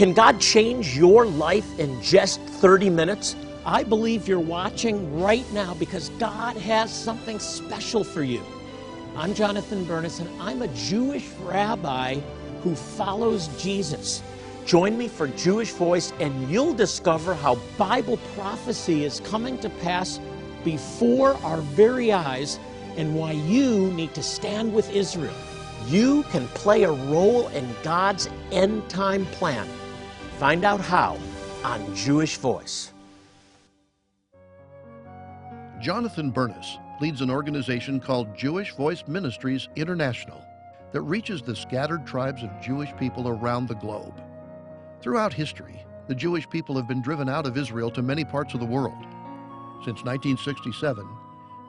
Can God change your life in just 30 minutes? I believe you're watching right now because God has something special for you. I'm Jonathan Bernis, and I'm a Jewish rabbi who follows Jesus. Join me for Jewish Voice, and you'll discover how Bible prophecy is coming to pass before our very eyes and why you need to stand with Israel. You can play a role in God's end time plan. Find out how on Jewish Voice. Jonathan Bernis leads an organization called Jewish Voice Ministries International that reaches the scattered tribes of Jewish people around the globe. Throughout history, the Jewish people have been driven out of Israel to many parts of the world. Since 1967,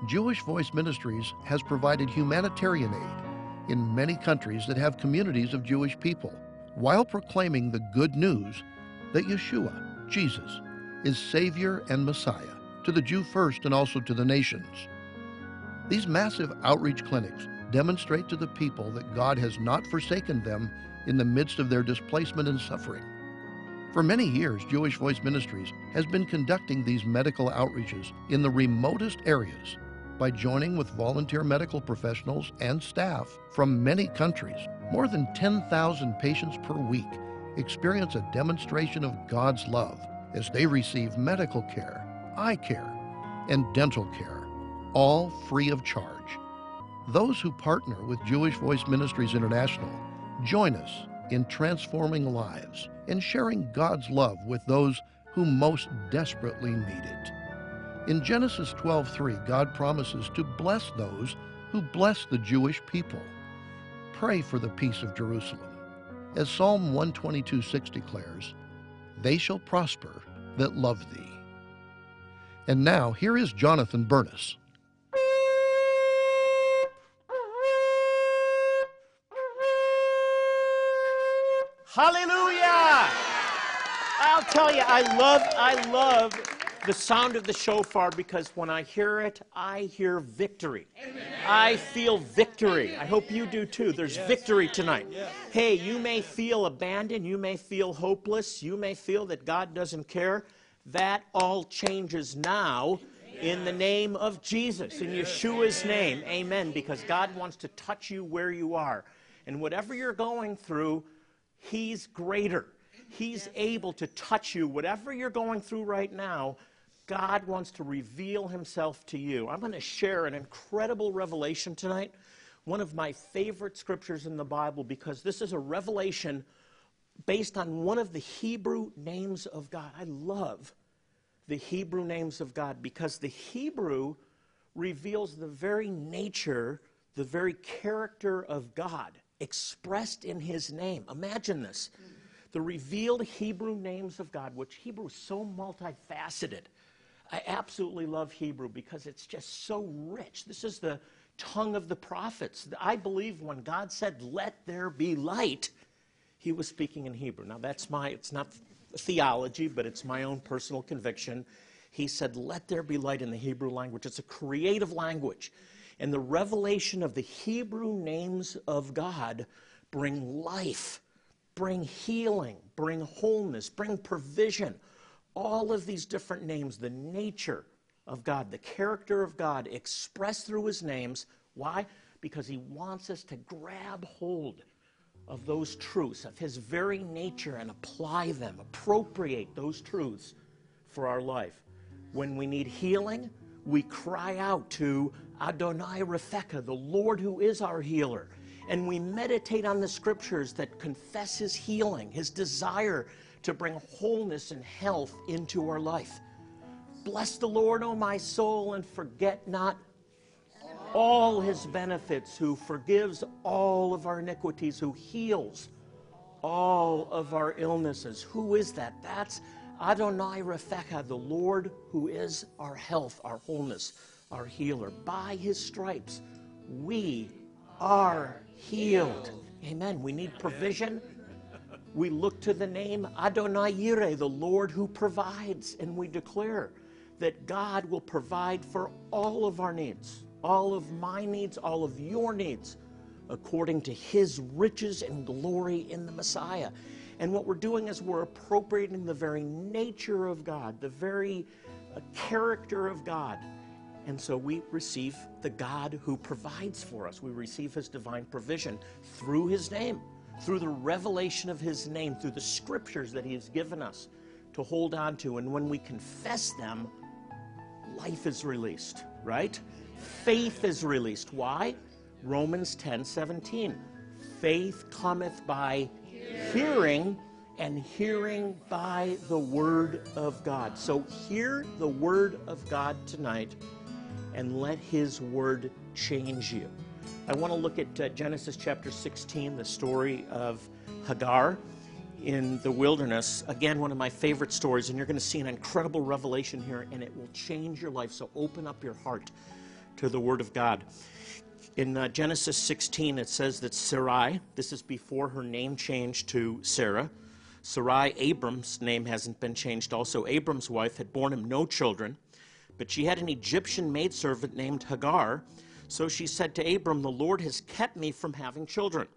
Jewish Voice Ministries has provided humanitarian aid in many countries that have communities of Jewish people while proclaiming the good news that Yeshua, Jesus, is Savior and Messiah to the Jew first and also to the nations. These massive outreach clinics demonstrate to the people that God has not forsaken them in the midst of their displacement and suffering. For many years, Jewish Voice Ministries has been conducting these medical outreaches in the remotest areas by joining with volunteer medical professionals and staff from many countries. More than 10,000 patients per week experience a demonstration of God's love as they receive medical care, eye care, and dental care, all free of charge. Those who partner with Jewish Voice Ministries International join us in transforming lives and sharing God's love with those who most desperately need it. In Genesis 12:3, God promises to bless those who bless the Jewish people. Pray for the peace of Jerusalem. As Psalm 122:6 declares, they shall prosper that love thee. And now, here is Jonathan Bernis. Hallelujah! I'll tell you, I love, I love the sound of the shofar because when I hear it, I hear victory. Amen. I feel victory. I hope you do too. There's yes. victory tonight. Yes. Hey, you may feel abandoned. You may feel hopeless. You may feel that God doesn't care. That all changes now in the name of Jesus, in Yeshua's name. Amen. Because God wants to touch you where you are. And whatever you're going through, He's greater. He's able to touch you. Whatever you're going through right now, God wants to reveal himself to you. I'm going to share an incredible revelation tonight, one of my favorite scriptures in the Bible, because this is a revelation based on one of the Hebrew names of God. I love the Hebrew names of God because the Hebrew reveals the very nature, the very character of God expressed in his name. Imagine this. The revealed Hebrew names of God, which Hebrew is so multifaceted. I absolutely love Hebrew because it's just so rich. This is the tongue of the prophets. I believe when God said, Let there be light, he was speaking in Hebrew. Now, that's my, it's not theology, but it's my own personal conviction. He said, Let there be light in the Hebrew language. It's a creative language and the revelation of the Hebrew names of God bring life, bring healing, bring wholeness, bring provision. All of these different names, the nature of God, the character of God expressed through his names. Why? Because he wants us to grab hold of those truths, of his very nature, and apply them, appropriate those truths for our life. When we need healing, we cry out to Adonai Refeka, the Lord who is our healer. And we meditate on the scriptures that confess his healing, his desire to bring wholeness and health into our life. Bless the Lord, O my soul, and forget not all his benefits, who forgives all of our iniquities, who heals all of our illnesses. Who is that? That's Adonai Refeka, the Lord who is our health, our wholeness, our healer. By his stripes, we are healed. Amen. We need provision. We look to the name Adonai Yireh, the Lord who provides, and we declare that God will provide for all of our needs, all of my needs, all of your needs, according to his riches and glory in the Messiah. And what we're doing is we're appropriating the very nature of God, the very uh, character of God. And so we receive the God who provides for us. We receive his divine provision through his name, through the revelation of his name, through the scriptures that he has given us to hold on to. And when we confess them, life is released, right? Faith is released. Why? Romans 10 17. Faith cometh by hearing, and hearing by the word of God. So hear the word of God tonight and let his word change you. I want to look at uh, Genesis chapter 16, the story of Hagar in the wilderness. Again, one of my favorite stories, and you're going to see an incredible revelation here, and it will change your life. So open up your heart to the Word of God. In uh, Genesis 16, it says that Sarai, this is before her name changed to Sarah. Sarai, Abram's name hasn't been changed also. Abram's wife had borne him no children, but she had an Egyptian maidservant named Hagar. So she said to Abram, The Lord has kept me from having children.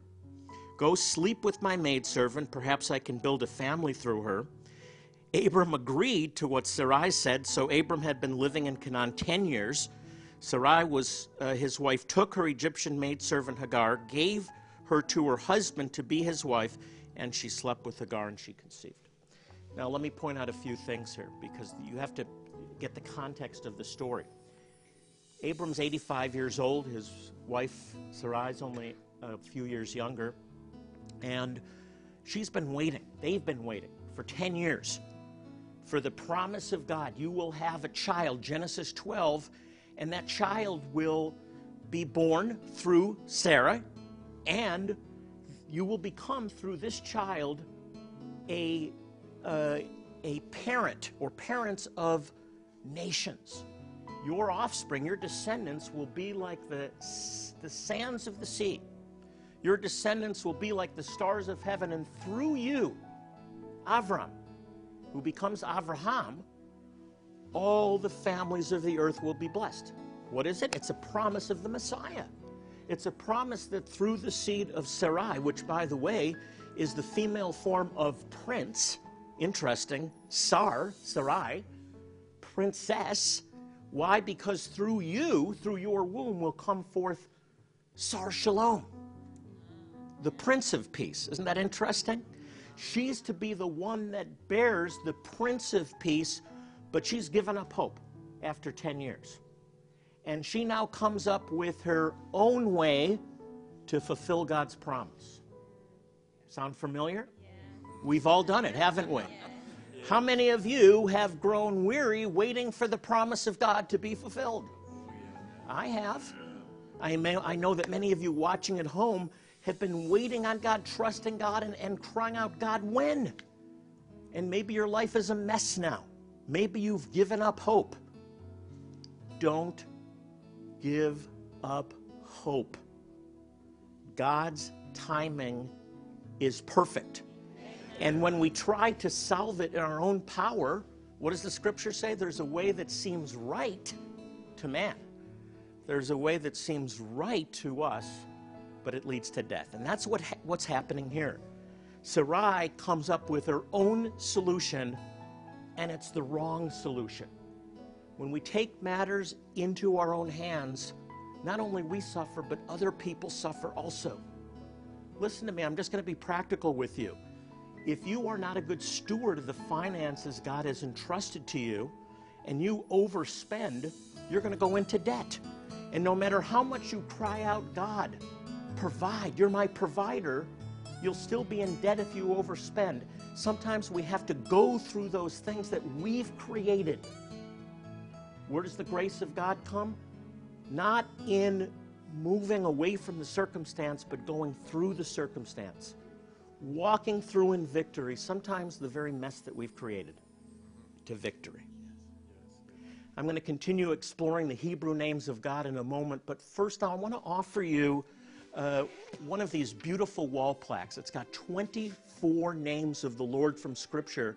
Go sleep with my maidservant. Perhaps I can build a family through her. Abram agreed to what Sarai said, so Abram had been living in Canaan 10 years. Sarai was, uh, his wife, took her Egyptian maidservant Hagar, gave her to her husband to be his wife, and she slept with Hagar and she conceived. Now, let me point out a few things here because you have to get the context of the story. Abram's 85 years old, his wife Sarai's only a few years younger. And she's been waiting. They've been waiting for 10 years for the promise of God. You will have a child, Genesis 12, and that child will be born through Sarah, and you will become through this child a, uh, a parent or parents of nations. Your offspring, your descendants, will be like the, the sands of the sea. Your descendants will be like the stars of heaven, and through you, Avram, who becomes Avraham, all the families of the earth will be blessed. What is it? It's a promise of the Messiah. It's a promise that through the seed of Sarai, which, by the way, is the female form of prince, interesting, Sar, Sarai, princess. Why? Because through you, through your womb, will come forth Sar Shalom the Prince of Peace. Isn't that interesting? She's to be the one that bears the Prince of Peace, but she's given up hope after 10 years. And she now comes up with her own way to fulfill God's promise. Sound familiar? We've all done it, haven't we? How many of you have grown weary waiting for the promise of God to be fulfilled? Oh, I have. I, may, I know that many of you watching at home have been waiting on God, trusting God, and, and crying out, God, when? And maybe your life is a mess now. Maybe you've given up hope. Don't give up hope. God's timing is perfect. And when we try to solve it in our own power, what does the scripture say? There's a way that seems right to man. There's a way that seems right to us, but it leads to death. And that's what ha- what's happening here. Sarai comes up with her own solution, and it's the wrong solution. When we take matters into our own hands, not only we suffer, but other people suffer also. Listen to me, I'm just going to be practical with you. If you are not a good steward of the finances God has entrusted to you, and you overspend, you're going to go into debt. And no matter how much you cry out, God, provide. You're my provider. You'll still be in debt if you overspend. Sometimes we have to go through those things that we've created. Where does the grace of God come? Not in moving away from the circumstance, but going through the circumstance. Walking through in victory, sometimes the very mess that we've created, to victory. I'm going to continue exploring the Hebrew names of God in a moment, but first I want to offer you uh, one of these beautiful wall plaques. It's got 24 names of the Lord from Scripture.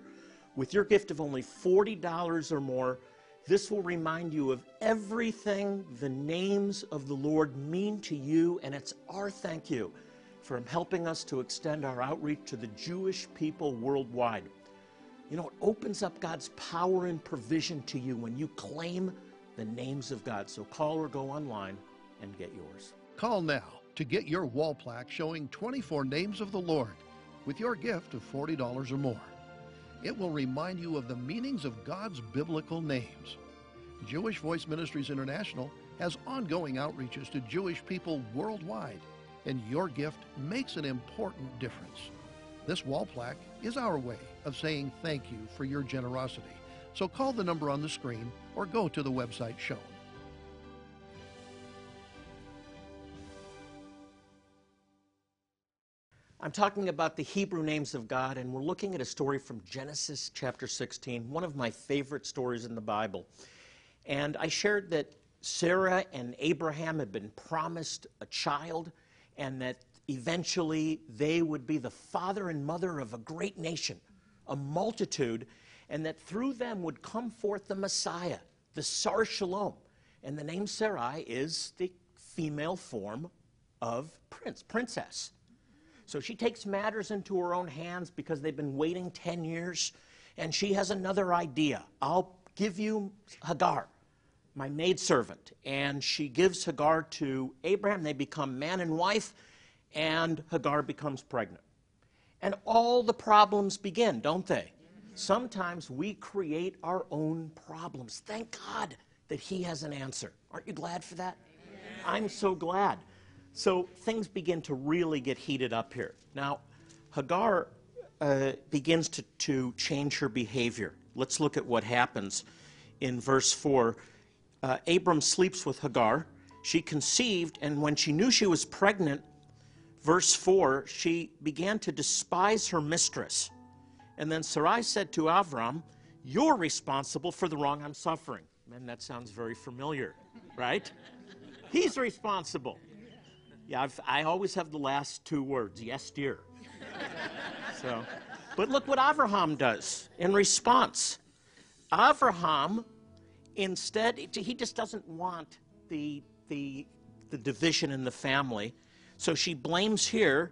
With your gift of only $40 or more, this will remind you of everything the names of the Lord mean to you, and it's our thank you for helping us to extend our outreach to the Jewish people worldwide. You know, it opens up God's power and provision to you when you claim the names of God. So call or go online and get yours. Call now to get your wall plaque showing 24 names of the Lord with your gift of $40 or more. It will remind you of the meanings of God's biblical names. Jewish Voice Ministries International has ongoing outreaches to Jewish people worldwide, and your gift makes an important difference. This wall plaque is our way of saying thank you for your generosity. So call the number on the screen or go to the website shown. I'm talking about the Hebrew names of God, and we're looking at a story from Genesis chapter 16, one of my favorite stories in the Bible. And I shared that Sarah and Abraham had been promised a child, and that eventually they would be the father and mother of a great nation, a multitude, and that through them would come forth the Messiah, the Sar Shalom. And the name Sarai is the female form of prince, princess. So she takes matters into her own hands because they've been waiting 10 years, and she has another idea. I'll give you Hagar, my maidservant. And she gives Hagar to Abraham. They become man and wife, and Hagar becomes pregnant. And all the problems begin, don't they? Sometimes we create our own problems. Thank God that He has an answer. Aren't you glad for that? I'm so glad. So things begin to really get heated up here. Now, Hagar uh, begins to, to change her behavior. Let's look at what happens in verse 4. Uh, Abram sleeps with Hagar. She conceived, and when she knew she was pregnant, verse 4, she began to despise her mistress. And then Sarai said to Avram, You're responsible for the wrong I'm suffering. And that sounds very familiar, right? He's responsible. Yeah, I've, i always have the last two words, yes, dear. so, but look what Avraham does in response. Avraham, instead, he just doesn't want the, the, the division in the family. So she blames here,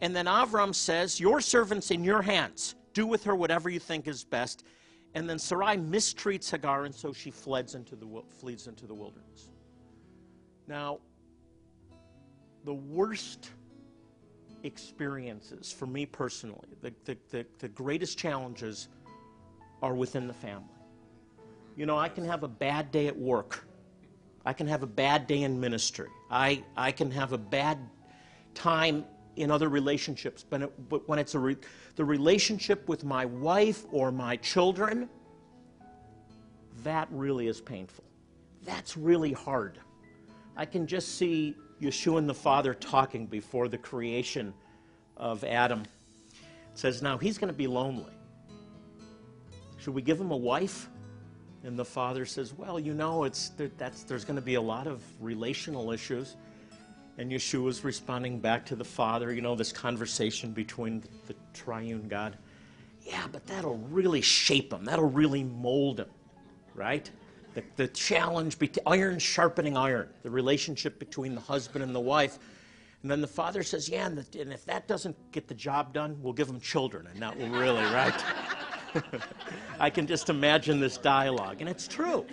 and then Avram says, Your servant's in your hands. Do with her whatever you think is best. And then Sarai mistreats Hagar, and so she fleds into the, flees into the wilderness. Now, the worst experiences for me personally, the, the, the, the, greatest challenges are within the family. You know, I can have a bad day at work. I can have a bad day in ministry. I, I can have a bad time in other relationships. But, it, but when it's re, the relationship with my wife or my children, that really is painful. That's really hard. I can just see Yeshua and the Father talking before the creation of Adam. It says, Now he's going to be lonely. Should we give him a wife? And the Father says, Well, you know, it's, that's, there's going to be a lot of relational issues. And Yeshua's responding back to the Father, you know, this conversation between the triune God. Yeah, but that'll really shape him. That'll really mold him, right? the, the challenge, between iron sharpening iron, the relationship between the husband and the wife. And then the father says, Yeah, and, the, and if that doesn't get the job done, we'll give them children, and that will really, right? I can just imagine this dialogue, and it's true.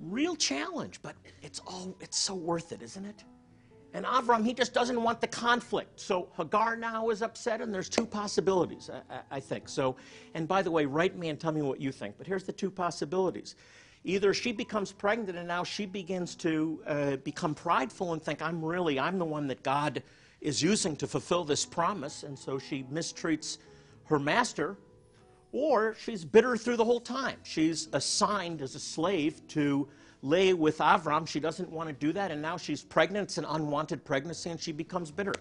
Real challenge, but it's all it's so worth it, isn't it? And Avram, he just doesn't want the conflict. So Hagar now is upset, and there's two possibilities, I, I, think. So, and by the way, write me and tell me what you think. But here's the two possibilities. Either she becomes pregnant and now she begins to uh, become prideful and think, I'm really, I'm the one that God is using to fulfill this promise, and so she mistreats her master, or she's bitter through the whole time. She's assigned as a slave to lay with Avram. She doesn't want to do that, and now she's pregnant. It's an unwanted pregnancy, and she becomes bitter.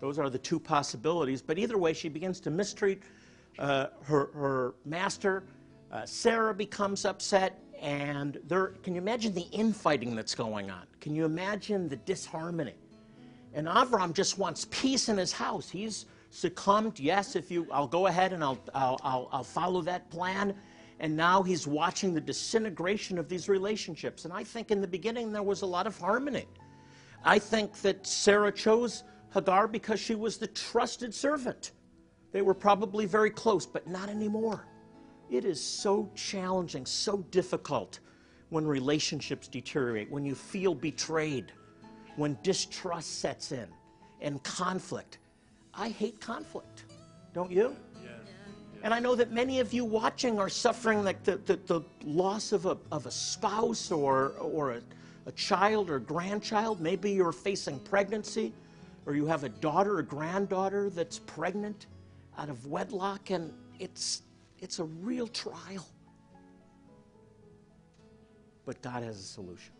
Those are the two possibilities. But either way, she begins to mistreat uh, her, her master. Uh, Sarah becomes upset, and there, can you imagine the infighting that's going on? Can you imagine the disharmony? And Avram just wants peace in his house. He's succumbed. Yes, if you, I'll go ahead and I'll, I'll, I'll, I'll follow that plan and now he's watching the disintegration of these relationships. And I think in the beginning there was a lot of harmony. I think that Sarah chose Hagar because she was the trusted servant. They were probably very close, but not anymore. It is so challenging, so difficult when relationships deteriorate, when you feel betrayed, when distrust sets in and conflict. I hate conflict, don't you? And I know that many of you watching are suffering like the, the, the loss of a, of a spouse or, or a, a child or grandchild. Maybe you're facing pregnancy or you have a daughter or granddaughter that's pregnant out of wedlock, and it's, it's a real trial. But God has a solution.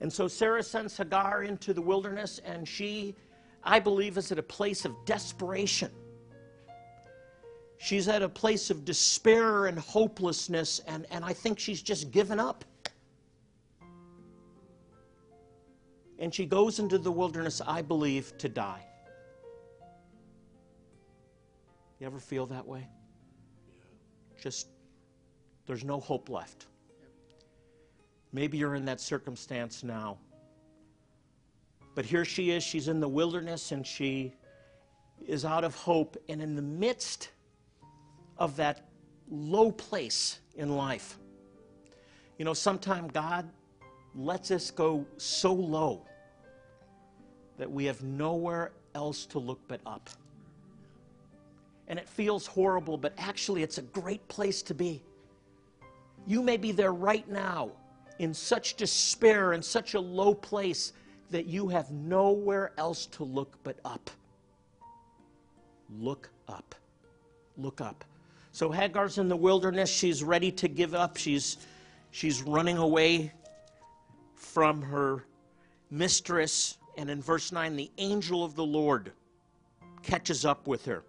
And so Sarah sends Hagar into the wilderness, and she, I believe, is at a place of desperation. She's at a place of despair and hopelessness, and, and I think she's just given up. And she goes into the wilderness, I believe, to die. You ever feel that way? Just, there's no hope left. Maybe you're in that circumstance now. But here she is, she's in the wilderness and she is out of hope. And in the midst of that low place in life, you know, sometimes God lets us go so low that we have nowhere else to look but up. And it feels horrible, but actually, it's a great place to be. You may be there right now in such despair in such a low place that you have nowhere else to look but up. Look up. Look up. So Hagar's in the wilderness. She's ready to give up. She's, she's running away from her mistress. And in verse 9, the angel of the Lord catches up with her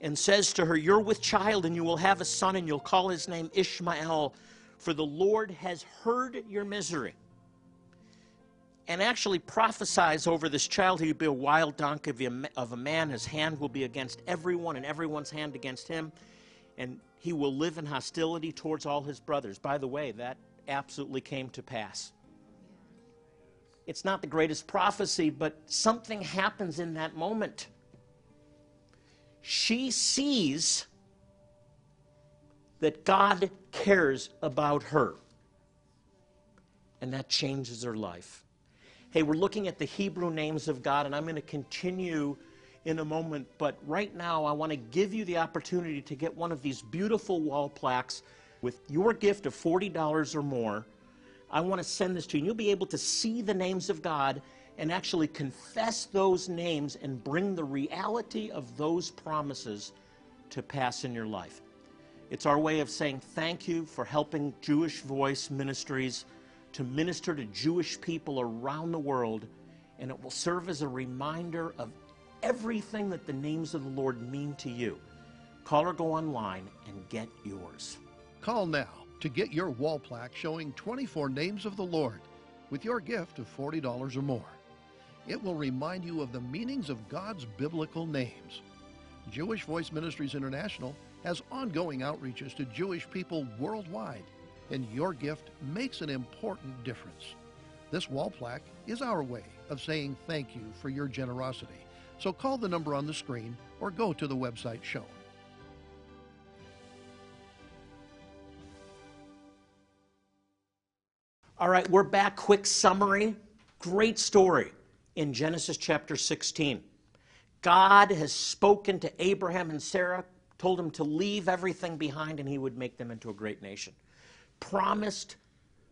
and says to her, You're with child, and you will have a son, and you'll call his name Ishmael, for the Lord has heard your misery. And actually prophesies over this child, he'll be a wild donkey of a man. His hand will be against everyone, and everyone's hand against him. And he will live in hostility towards all his brothers. By the way, that absolutely came to pass it's not the greatest prophecy, but something happens in that moment. She sees that God cares about her, and that changes her life. Hey, we're looking at the Hebrew names of God, and I'm going to continue in a moment, but right now I want to give you the opportunity to get one of these beautiful wall plaques with your gift of $40 or more I want to send this to you. And you'll be able to see the names of God and actually confess those names and bring the reality of those promises to pass in your life. It's our way of saying thank you for helping Jewish Voice Ministries to minister to Jewish people around the world, and it will serve as a reminder of everything that the names of the Lord mean to you. Call or go online and get yours. Call now to get your wall plaque showing 24 names of the Lord with your gift of $40 or more. It will remind you of the meanings of God's biblical names. Jewish Voice Ministries International has ongoing outreaches to Jewish people worldwide, and your gift makes an important difference. This wall plaque is our way of saying thank you for your generosity. So call the number on the screen or go to the website shown. All right, we're back. Quick summary. Great story in Genesis chapter 16. God has spoken to Abraham and Sarah, told them to leave everything behind and he would make them into a great nation. Promised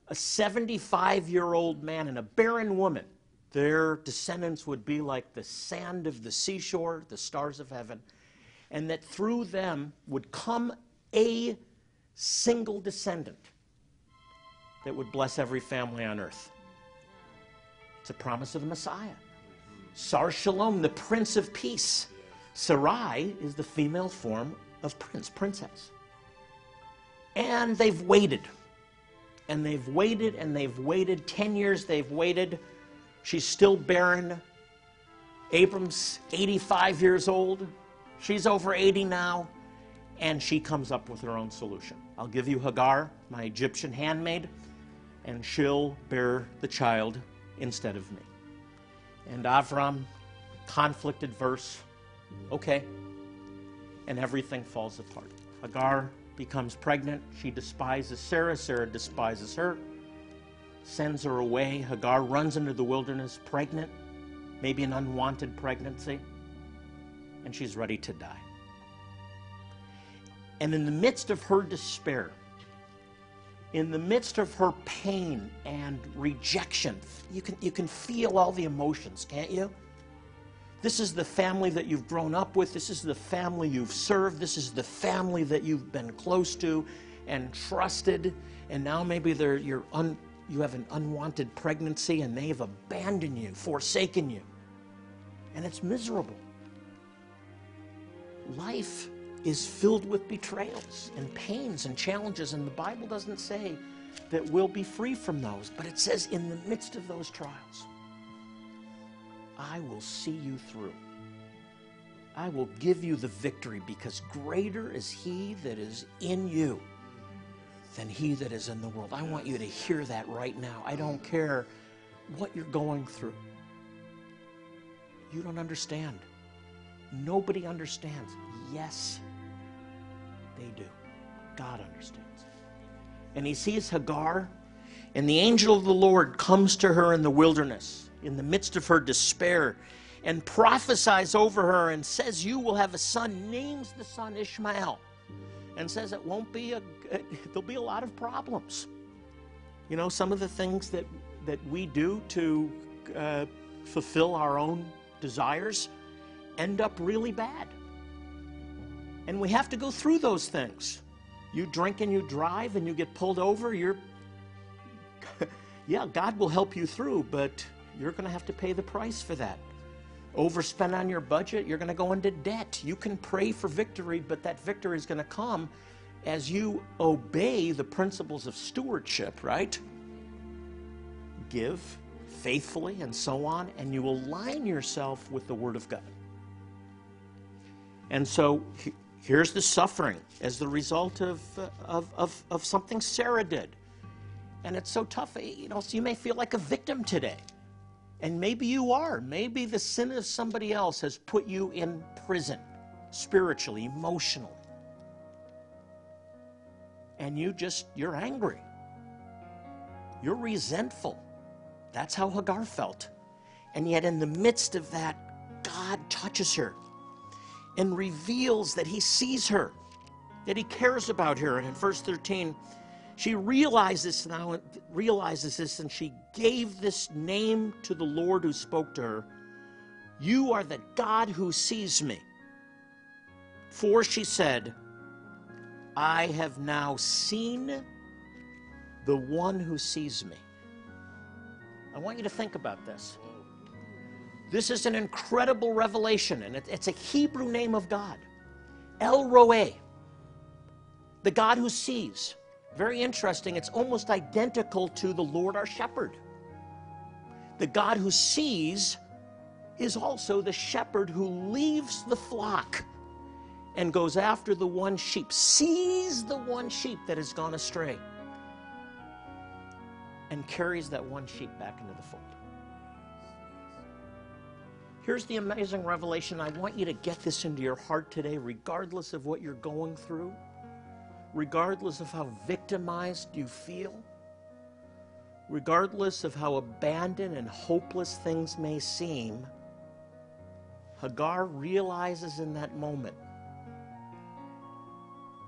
a 75 year old man and a barren woman, their descendants would be like the sand of the seashore, the stars of heaven, and that through them would come a single descendant that would bless every family on earth. It's a promise of the Messiah. Sar Shalom, the Prince of Peace. Sarai is the female form of prince, princess. And they've waited. And they've waited and they've waited. Ten years they've waited. She's still barren. Abram's 85 years old. She's over 80 now. And she comes up with her own solution. I'll give you Hagar, my Egyptian handmaid and she'll bear the child instead of me. And Avram, conflicted verse, okay. And everything falls apart. Hagar becomes pregnant. She despises Sarah. Sarah despises her, sends her away. Hagar runs into the wilderness, pregnant, maybe an unwanted pregnancy, and she's ready to die. And in the midst of her despair, in the midst of her pain and rejection, you can, you can feel all the emotions, can't you? This is the family that you've grown up with. This is the family you've served. This is the family that you've been close to and trusted. And now maybe you're un, you have an unwanted pregnancy and they've abandoned you, forsaken you. And it's miserable. Life is filled with betrayals and pains and challenges, and the Bible doesn't say that we'll be free from those, but it says in the midst of those trials, I will see you through. I will give you the victory because greater is he that is in you than he that is in the world. I want you to hear that right now. I don't care what you're going through. You don't understand. Nobody understands. Yes, they do. God understands. And he sees Hagar, and the angel of the Lord comes to her in the wilderness, in the midst of her despair, and prophesies over her and says, You will have a son, names the son Ishmael, and says it won't be a, there'll be a lot of problems. You know, some of the things that, that we do to uh, fulfill our own desires end up really bad. And we have to go through those things. You drink and you drive and you get pulled over, you're, yeah, God will help you through, but you're going to have to pay the price for that. Overspend on your budget, you're going to go into debt. You can pray for victory, but that victory is going to come as you obey the principles of stewardship, right? Give faithfully and so on, and you align yourself with the Word of God. And so Here's the suffering as the result of, of, of, of something Sarah did. And it's so tough, eh, you know, so you may feel like a victim today. And maybe you are. Maybe the sin of somebody else has put you in prison, spiritually, emotionally. And you just, you're angry. You're resentful. That's how Hagar felt. And yet, in the midst of that, God touches her and reveals that he sees her, that he cares about her. And in verse 13, she realizes now realizes this and she gave this name to the Lord who spoke to her. You are the God who sees me. For she said, I have now seen the one who sees me. I want you to think about this. This is an incredible revelation, and it's a Hebrew name of God El Roi, the God who sees. Very interesting, it's almost identical to the Lord our shepherd. The God who sees is also the shepherd who leaves the flock and goes after the one sheep, sees the one sheep that has gone astray, and carries that one sheep back into the fold. Here's the amazing revelation. I want you to get this into your heart today, regardless of what you're going through, regardless of how victimized you feel, regardless of how abandoned and hopeless things may seem. Hagar realizes in that moment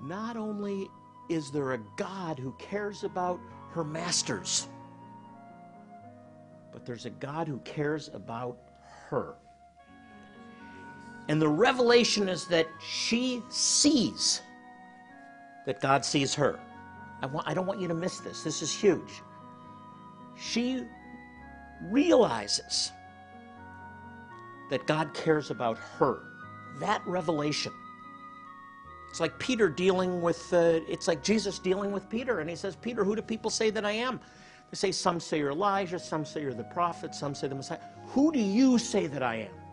not only is there a God who cares about her masters, but there's a God who cares about her. And the revelation is that she sees that God sees her. I, want, I don't want you to miss this. This is huge. She realizes that God cares about her. That revelation. It's like Peter dealing with, uh, it's like Jesus dealing with Peter. And he says, Peter, who do people say that I am? They say, some say you're Elijah, some say you're the prophet, some say the Messiah. Who do you say that I am?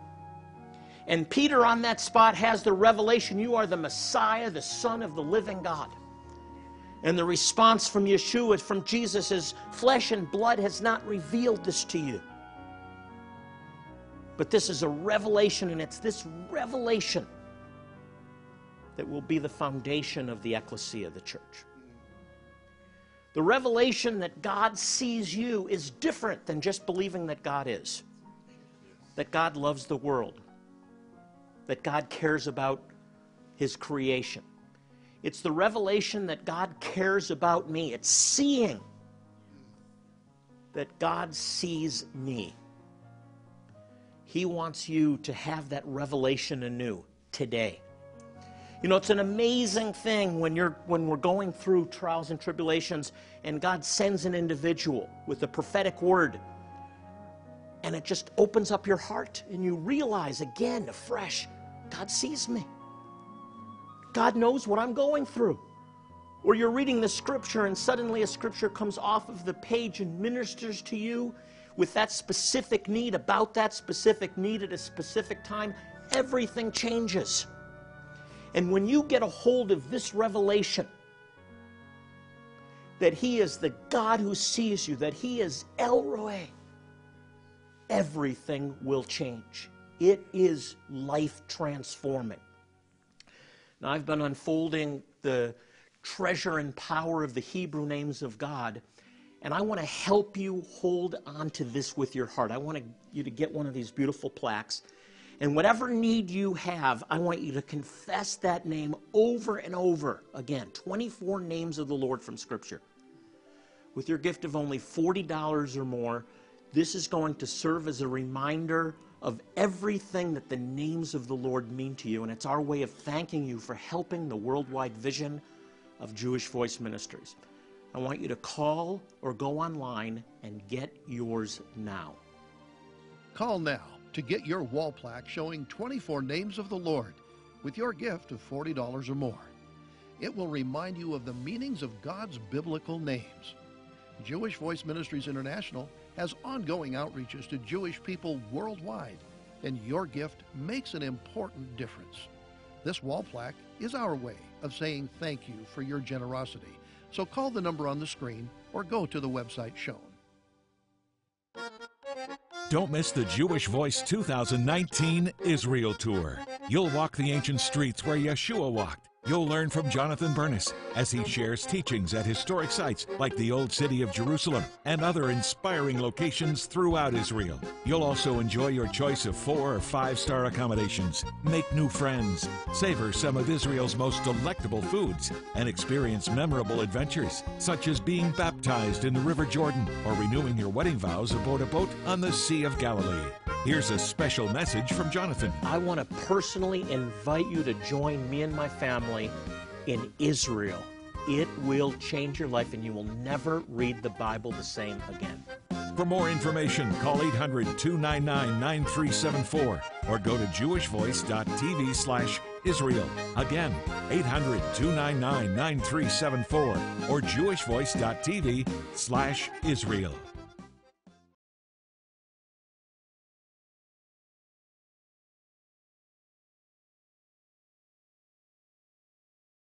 And Peter, on that spot, has the revelation you are the Messiah, the Son of the living God. And the response from Yeshua, from Jesus, is flesh and blood has not revealed this to you. But this is a revelation, and it's this revelation that will be the foundation of the ecclesia, the church. The revelation that God sees you is different than just believing that God is, that God loves the world, that God cares about his creation. It's the revelation that God cares about me. It's seeing that God sees me. He wants you to have that revelation anew today. You know, it's an amazing thing when you're when we're going through trials and tribulations and God sends an individual with a prophetic word and it just opens up your heart and you realize again afresh God sees me. God knows what I'm going through. Or you're reading the scripture and suddenly a scripture comes off of the page and ministers to you with that specific need, about that specific need at a specific time. Everything changes. And when you get a hold of this revelation, that He is the God who sees you, that He is El Roi, everything will change. It is life transforming. Now, I've been unfolding the treasure and power of the Hebrew names of God, and I want to help you hold on to this with your heart. I want you to get one of these beautiful plaques. And whatever need you have, I want you to confess that name over and over again 24 names of the Lord from Scripture. With your gift of only $40 or more, this is going to serve as a reminder of everything that the names of the Lord mean to you. And it's our way of thanking you for helping the worldwide vision of Jewish Voice Ministries. I want you to call or go online and get yours now. Call now to get your wall plaque showing 24 names of the Lord with your gift of $40 or more. It will remind you of the meanings of God's biblical names. Jewish Voice Ministries International has ongoing outreaches to Jewish people worldwide, and your gift makes an important difference. This wall plaque is our way of saying thank you for your generosity. So call the number on the screen or go to the website shown. Don't miss the Jewish Voice 2019 Israel Tour. You'll walk the ancient streets where Yeshua walked You'll learn from Jonathan Bernis as he shares teachings at historic sites like the Old City of Jerusalem and other inspiring locations throughout Israel. You'll also enjoy your choice of four or five star accommodations, make new friends, savor some of Israel's most delectable foods, and experience memorable adventures, such as being baptized in the River Jordan or renewing your wedding vows aboard a boat on the Sea of Galilee. Here's a special message from Jonathan. I want to personally invite you to join me and my family in Israel. It will change your life and you will never read the Bible the same again. For more information, call 800 299 9374 or go to jewishvoice.tv slash Israel. Again, 800 299 9374 or jewishvoice.tv slash Israel.